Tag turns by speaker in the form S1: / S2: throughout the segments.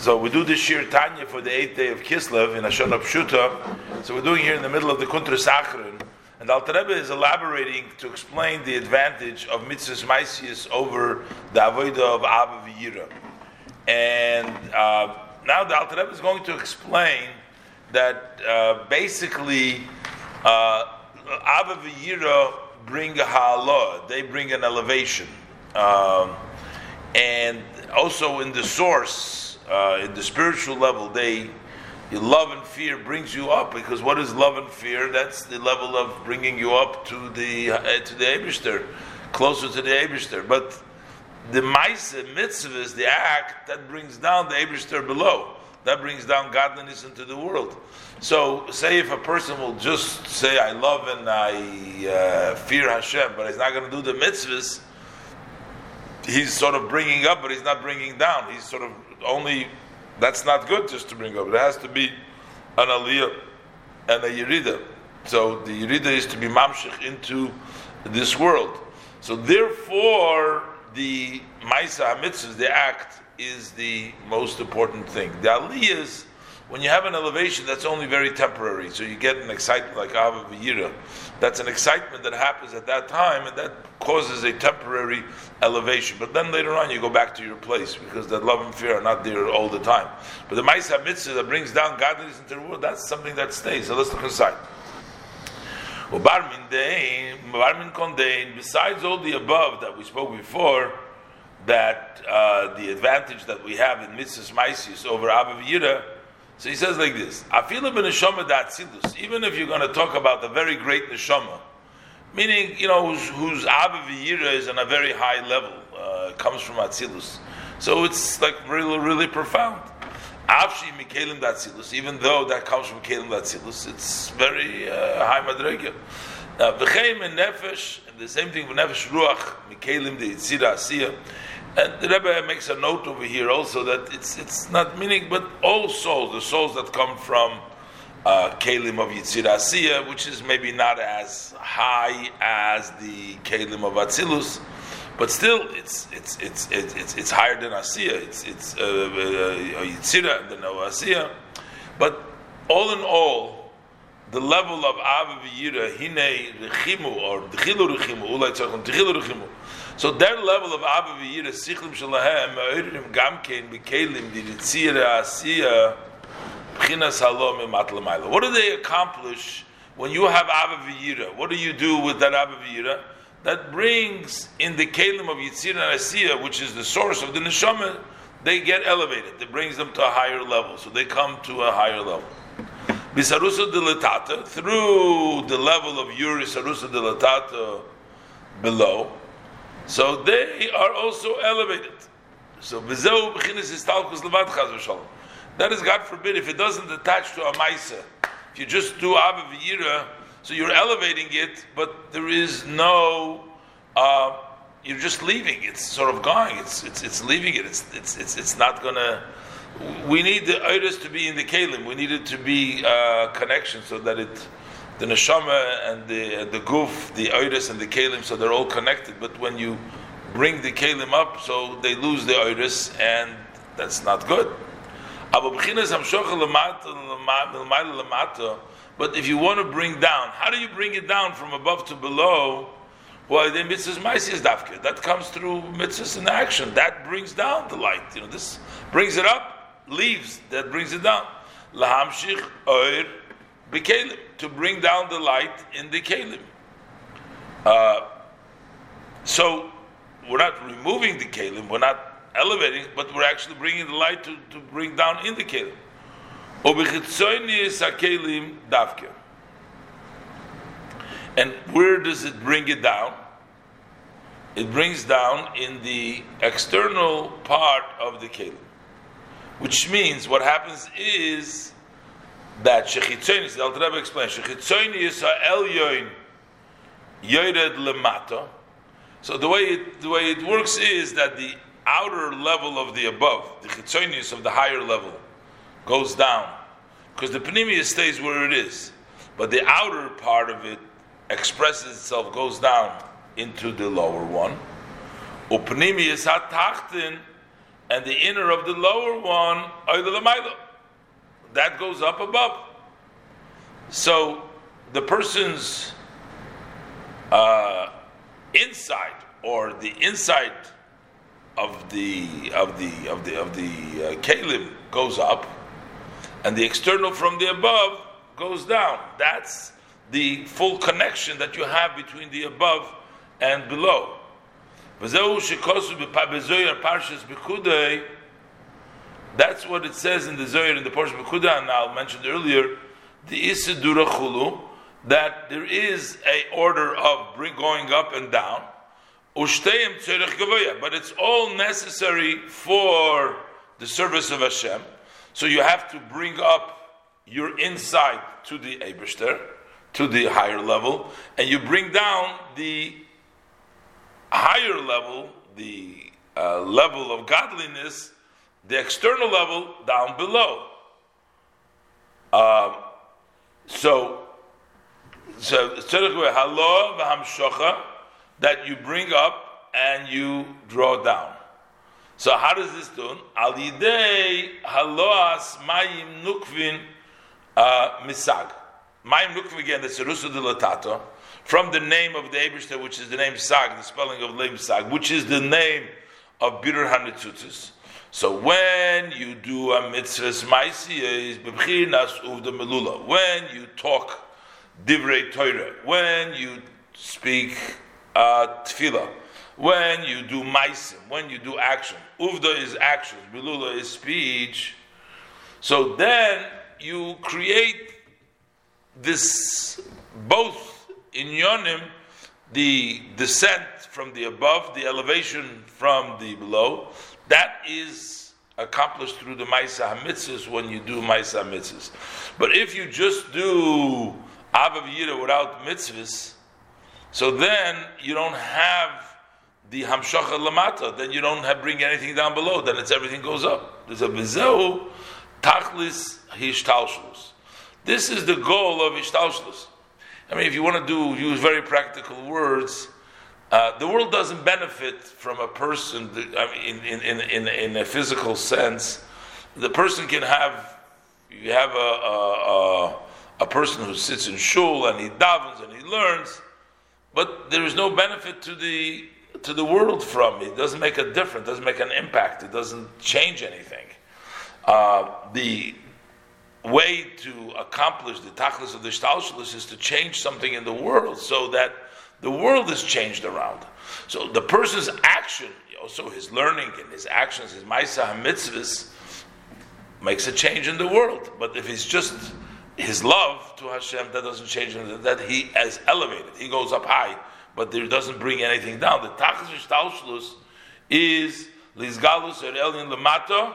S1: So we do this Shiur Tanya for the eighth day of Kislev in Ashana Pshuta. So we're doing here in the middle of the Kuntres Acharon. And Alter Rebbe is elaborating to explain the advantage of Mitzvahs Maisius over the Avodah of Abba V'yira. And uh, now the Alter Rebbe is going to explain that uh, basically uh, V'yira bring a ha'alah, they bring an elevation. Um, and also in the source, uh, in the spiritual level, they love and fear brings you up because what is love and fear? That's the level of bringing you up to the uh, to the Eibishter, closer to the Eibishter. But the Maisa mitzvah is the act that brings down the Eibishter below. That brings down godliness into the world. So, say if a person will just say, "I love and I uh, fear Hashem," but he's not going to do the mitzvahs he's sort of bringing up, but he's not bringing down. He's sort of only. That's not good just to bring up. It has to be an aliyah and a yerida. So the yerida is to be mamshich into this world. So therefore, the ma'isa hamitzvahs, the act, is the most important thing. The aliyahs when you have an elevation, that's only very temporary. So you get an excitement like Ava V'yira. That's an excitement that happens at that time, and that causes a temporary elevation. But then later on, you go back to your place because that love and fear are not there all the time. But the Ma'isa Mitzvah that brings down godliness into the world, that's something that stays. So let's look inside. Besides all the above that we spoke before, that uh, the advantage that we have in mitzvahs maisis over Abba V'yira, so he says like this: Afilu b'neshama datzilus. Even if you're going to talk about the very great neshama, meaning you know whose, whose Abba V'yira is on a very high level, uh, comes from Atzilus. So it's like really, really profound. Avshi mikelim datzilus. Even though that comes from kelim datzilus, it's very uh, high madrega. V'chein and nefesh, and the same thing with nefesh ruach mikelim the yitzira asiyah. And the Rebbe makes a note over here also that it's it's not meaning, but all souls, the souls that come from uh, Kalim of Yitzir which is maybe not as high as the Kalim of Atzilus, but still it's it's it's it's it's, it's higher than Asiya. It's it's uh, uh, Yitzira than Asiya. But all in all, the level of Ava V'yira Hine Rechimu or Dechilu Rechimu Ulay Tzachon Dechilu Rechimu so their level of Abba V'yira Sichlim Shalahem Ma'orim Gamkein B'Kelim Diritzira Asiya B'chinas Halom Imat What do they accomplish when you have Abba V'yira? What do you do with that Abba V'yira? That brings in the Kelim of Yitzira and Asiya, which is the source of the Neshama, they get elevated. It brings them to a higher level. So they come to a higher level. Bisarusa dilatata, through the level of Yuri Sarusa dilatata below, so they are also elevated. So that is God forbid if it doesn't attach to a maisa. If you just do Abba V'yira, so you're elevating it, but there is no. Uh, you're just leaving. It's sort of going. It's it's it's leaving it. It's it's it's, it's not gonna. We need the iris to be in the kalim. We need it to be uh, connection so that it the neshama and the the goof, the iris and the kalim, so they're all connected. But when you bring the kalim up, so they lose the iris, and that's not good. But if you want to bring down, how do you bring it down from above to below? Well, the mitzvahs dafke. That comes through mitzvahs in action. That brings down the light. You know, this brings it up, leaves. That brings it down. Lahamshich oir to bring down the light in the kelim. Uh, so we're not removing the kelim, we're not elevating, but we're actually bringing the light to, to bring down in the kelim. And where does it bring it down? It brings down in the external part of the kelim, which means what happens is that shechitzonis, the Alter Rebbe explains, shechitzonis elyoin yored lemata. So the way it, the way it works is that the outer level of the above, the chitzonis of the higher level, goes down because the panimia stays where it is, but the outer part of it expresses itself, goes down into the lower one. Upnimiyas hatachtin and the inner of the lower one, that goes up above. So the person's uh, inside or the inside of the of the of the of the uh, kalim goes up, and the external from the above goes down. That's the full connection that you have between the above and below. That's what it says in the Zohar in the portion of Bekuda, and I mentioned earlier, the Isidura Chulu, that there is a order of bring, going up and down, but it's all necessary for the service of Hashem. So you have to bring up your inside to the Eberster, to the higher level, and you bring down the higher level, the uh, level of godliness, the external level down below. Uh, so, so that you bring up and you draw down. So how does this do? Al yidei haloas mayim nukvin uh, misag. Mayim nukvin again. That's Rusu de Latato from the name of the Eberster, which is the name Sag, the spelling of Leim Sag, which is the name of Bitter Hanitzutis. So when you do a mitzvahs bebchinas uvda melula. When you talk divrei Torah, when you speak uh, tefillah, when you do maisim, when you do action, uvda is action, melula is speech. So then you create this both in Yonim, the descent from the above, the elevation from the below, that is accomplished through the Maisa HaMitzvahs when you do Maisa HaMitzvahs. But if you just do Abba Yira without mitzvahs, so then you don't have the Hamshacha Lamata, then you don't have bring anything down below, then it's everything goes up. There's a Bezehu Tachlis Hishtalshlus. This is the goal of Hishtalshlus. I mean, if you want to do use very practical words, uh, the world doesn't benefit from a person I mean, in, in, in, in, a physical sense. The person can have, you have a, a, a, person who sits in shul and he davens and he learns, but there is no benefit to the, to the world from it. It doesn't make a difference, doesn't make an impact, it doesn't change anything. Uh, the way to accomplish the tachlis of the shtalshalis is to change something in the world so that the world is changed around. So the person's action, also his learning and his actions, his ma'isa mitzvahs, makes a change in the world. But if he's just his love to Hashem, that doesn't change. That he has elevated, he goes up high, but there doesn't bring anything down. The tachlis is lizgalus er elin lemata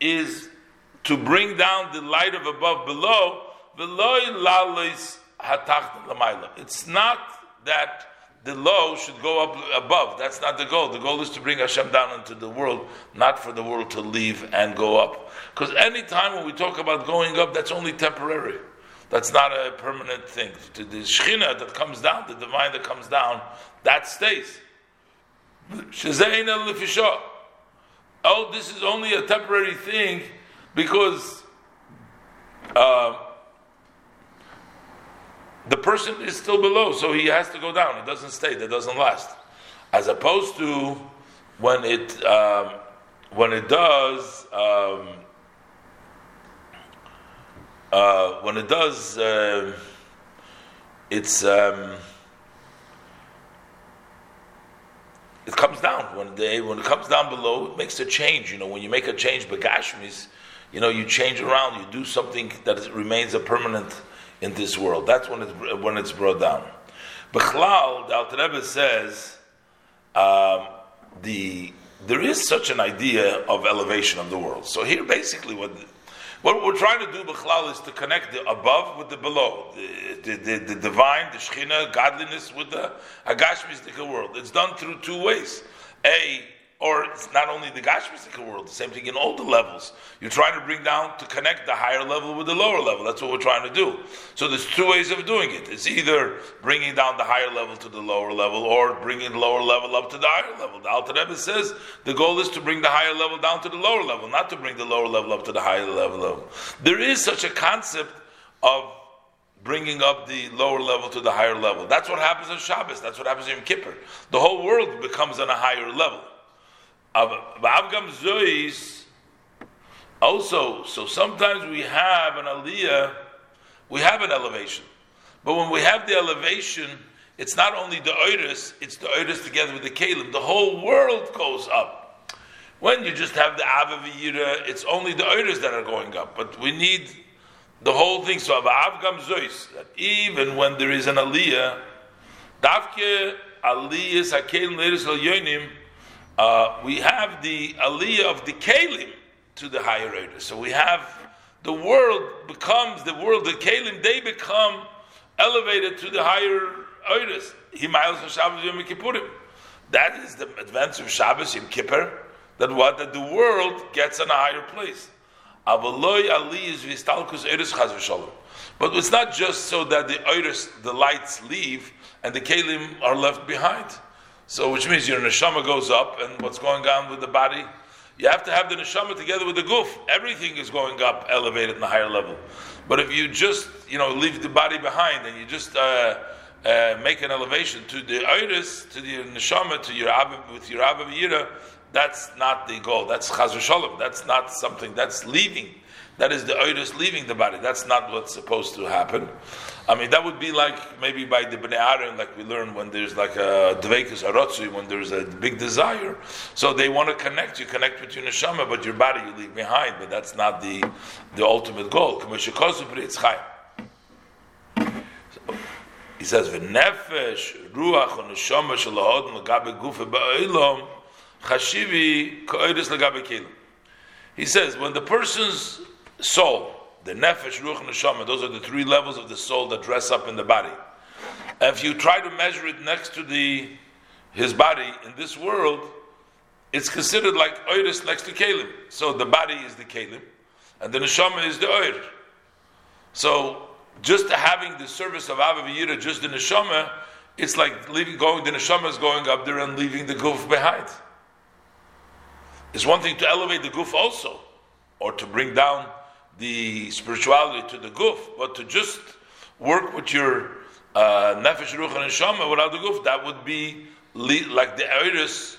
S1: is to bring down the light of above below, it's not that the low should go up above. That's not the goal. The goal is to bring Hashem down into the world, not for the world to leave and go up. Because any time when we talk about going up, that's only temporary. That's not a permanent thing. The Shechina that comes down, the divine that comes down, that stays. Oh, this is only a temporary thing because uh, the person is still below, so he has to go down. It doesn't stay. That doesn't last. As opposed to when it um, when it does um, uh, when it does uh, it's um, it comes down when they when it comes down below it makes a change you know when you make a change begashmis you know, you change around, you do something that remains a permanent in this world. That's when it's when it's brought down. Bechlal, the Alter Rebbe says, um, the there is such an idea of elevation of the world. So here, basically, what what we're trying to do, Bechlal, is to connect the above with the below, the, the, the, the divine, the Shechina, godliness with the Agashmistic world. It's done through two ways. A, or it's not only the Gashmistic world, the same thing in all the levels. You're trying to bring down to connect the higher level with the lower level. That's what we're trying to do. So there's two ways of doing it. It's either bringing down the higher level to the lower level, or bringing the lower level up to the higher level. The Alter Rebbe says the goal is to bring the higher level down to the lower level, not to bring the lower level up to the higher level. There is such a concept of bringing up the lower level to the higher level. That's what happens on Shabbos. That's what happens in Kippur. The whole world becomes on a higher level. Also, so sometimes we have an aliyah, we have an elevation. But when we have the elevation, it's not only the oiris, it's the oiris together with the kalim. The whole world goes up. When you just have the avaviyira, it's only the oiris that are going up. But we need the whole thing. So avgam zois, that even when there is an aliyah, davke aliyah sakelim leiris yonim, uh, we have the aliyah of the kalim to the higher order. So we have the world becomes the world, the kalim, they become elevated to the higher orders. Himayos and Shabbos Yom Kippurim. That is the advance of Shabbos Yom Kippur. That what that the world gets in a higher place. But it's not just so that the iris, the lights leave and the kalim are left behind. So, which means your neshama goes up, and what's going on with the body? You have to have the neshama together with the goof. Everything is going up, elevated in the higher level. But if you just, you know, leave the body behind and you just uh, uh, make an elevation to the iris, to the neshama, to your abba, with your abba yira, that's not the goal. That's chazar shalom. That's not something. That's leaving. That is the iris leaving the body. That's not what's supposed to happen. I mean, that would be like maybe by the Bnei Aaron, like we learn when there's like a dveikus arotzi, when there's a big desire. So they want to connect. You connect with your neshama, but your body you leave behind. But that's not the the ultimate goal. He says, "V'nefesh ruach neshama shalahod l'gabe gufe ba'olam chashivi ka'odis l'gabe kelim." He says, when the person's soul the nefesh, ruach, neshama. Those are the three levels of the soul that dress up in the body. if you try to measure it next to the his body in this world, it's considered like oiris next to kalim. So the body is the kalim, and the neshama is the oir. So just having the service of Avaviyira, just the neshama, it's like leaving, going. The neshama is going up there and leaving the goof behind. It's one thing to elevate the goof also, or to bring down the spirituality to the goof, but to just work with your uh, nefesh, ruach, and neshama without the goof, that would be le- like the iris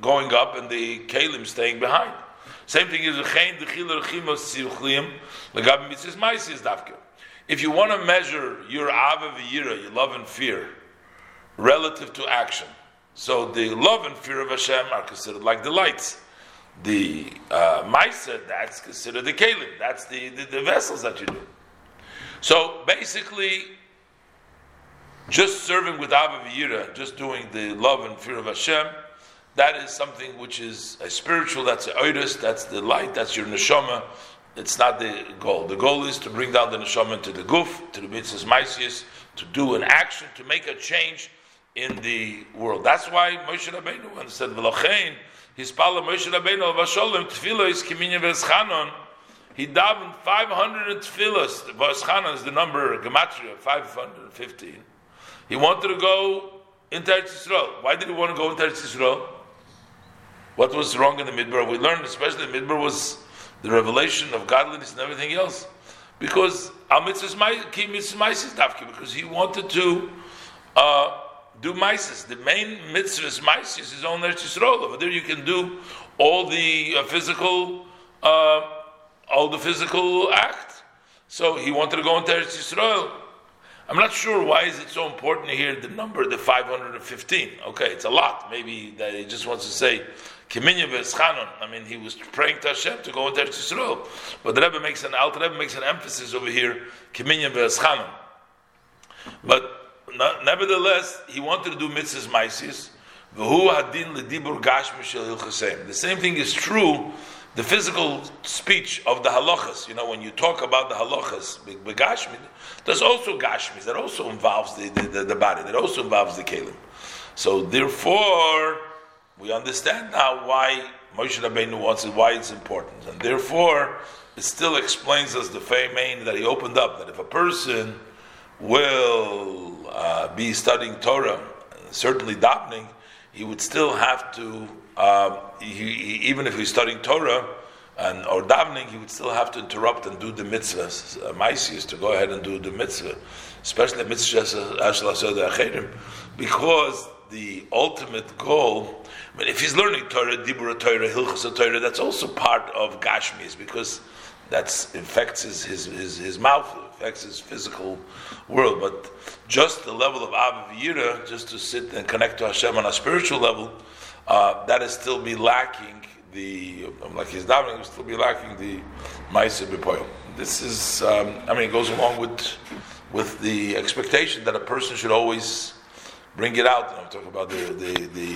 S1: going up and the kalim staying behind. Same thing is if you want to measure your ava v'yira, your love and fear, relative to action, so the love and fear of Hashem are considered like the lights the uh, Maisa, that's considered the Kalim. That's the, the, the, vessels that you do. So basically, just serving with Abba V'yira, just doing the love and fear of Hashem, that is something which is a spiritual, that's the oidus, that's the light, that's your neshama. It's not the goal. The goal is to bring down the neshama to the guf, to the mitzvahs maisius, to do an action, to make a change in the world. That's why Moshe Rabbeinu said. His Pala Moshe Rabbeinu of Hasholem Tefillah is Veschanon. He davened 500 tefillahs. Veschanon is the number gematria 515. He wanted to go into Eretz Yisrael. Why did he want to go into Eretz Yisrael? What was wrong in the Midbar? We learned, especially the Midbar, was the revelation of godliness and everything else. Because Al Mitzvah's Dafki, because he wanted to uh, do mices. The main mitzvah is mices is on Eretz Yisrael. Over there, you can do all the uh, physical, uh, all the physical act. So he wanted to go into Eretz Yisrael. I'm not sure why is it so important here, the number, the 515. Okay, it's a lot. Maybe that he just wants to say. I mean, he was praying to Hashem to go into Eretz Yisrael. But the Rebbe makes an, Alter Rebbe makes an emphasis over here. But nevertheless, he wanted to do mitzvahs maisis. The same thing is true. The physical speech of the halachas, you know, when you talk about the halachas, begashmi, there's also gashmis that also involves the, the, the, body, that also involves the kelim. So therefore, we understand now why Moshe Rabbeinu wants it, why it's important, and therefore it still explains us the main that he opened up that if a person will uh, be studying Torah, certainly davening, he would still have to, um, he, he, even if he's studying Torah and or davening, he would still have to interrupt and do the mitzvahs. Uh, to go ahead and do the mitzvah, especially mitzvah because the ultimate goal. I mean, if he's learning Torah, Dibura Torah, Hilchas Torah, that's also part of Gashmis because that affects his, his, his, his mouth, affects his physical world. But just the level of Av just to sit and connect to Hashem on a spiritual level, uh, that is still be lacking the, like his davening, will still be lacking the Maisa B'Poyel. This is, um, I mean, it goes along with with the expectation that a person should always bring it out. I'm talking about the, the, the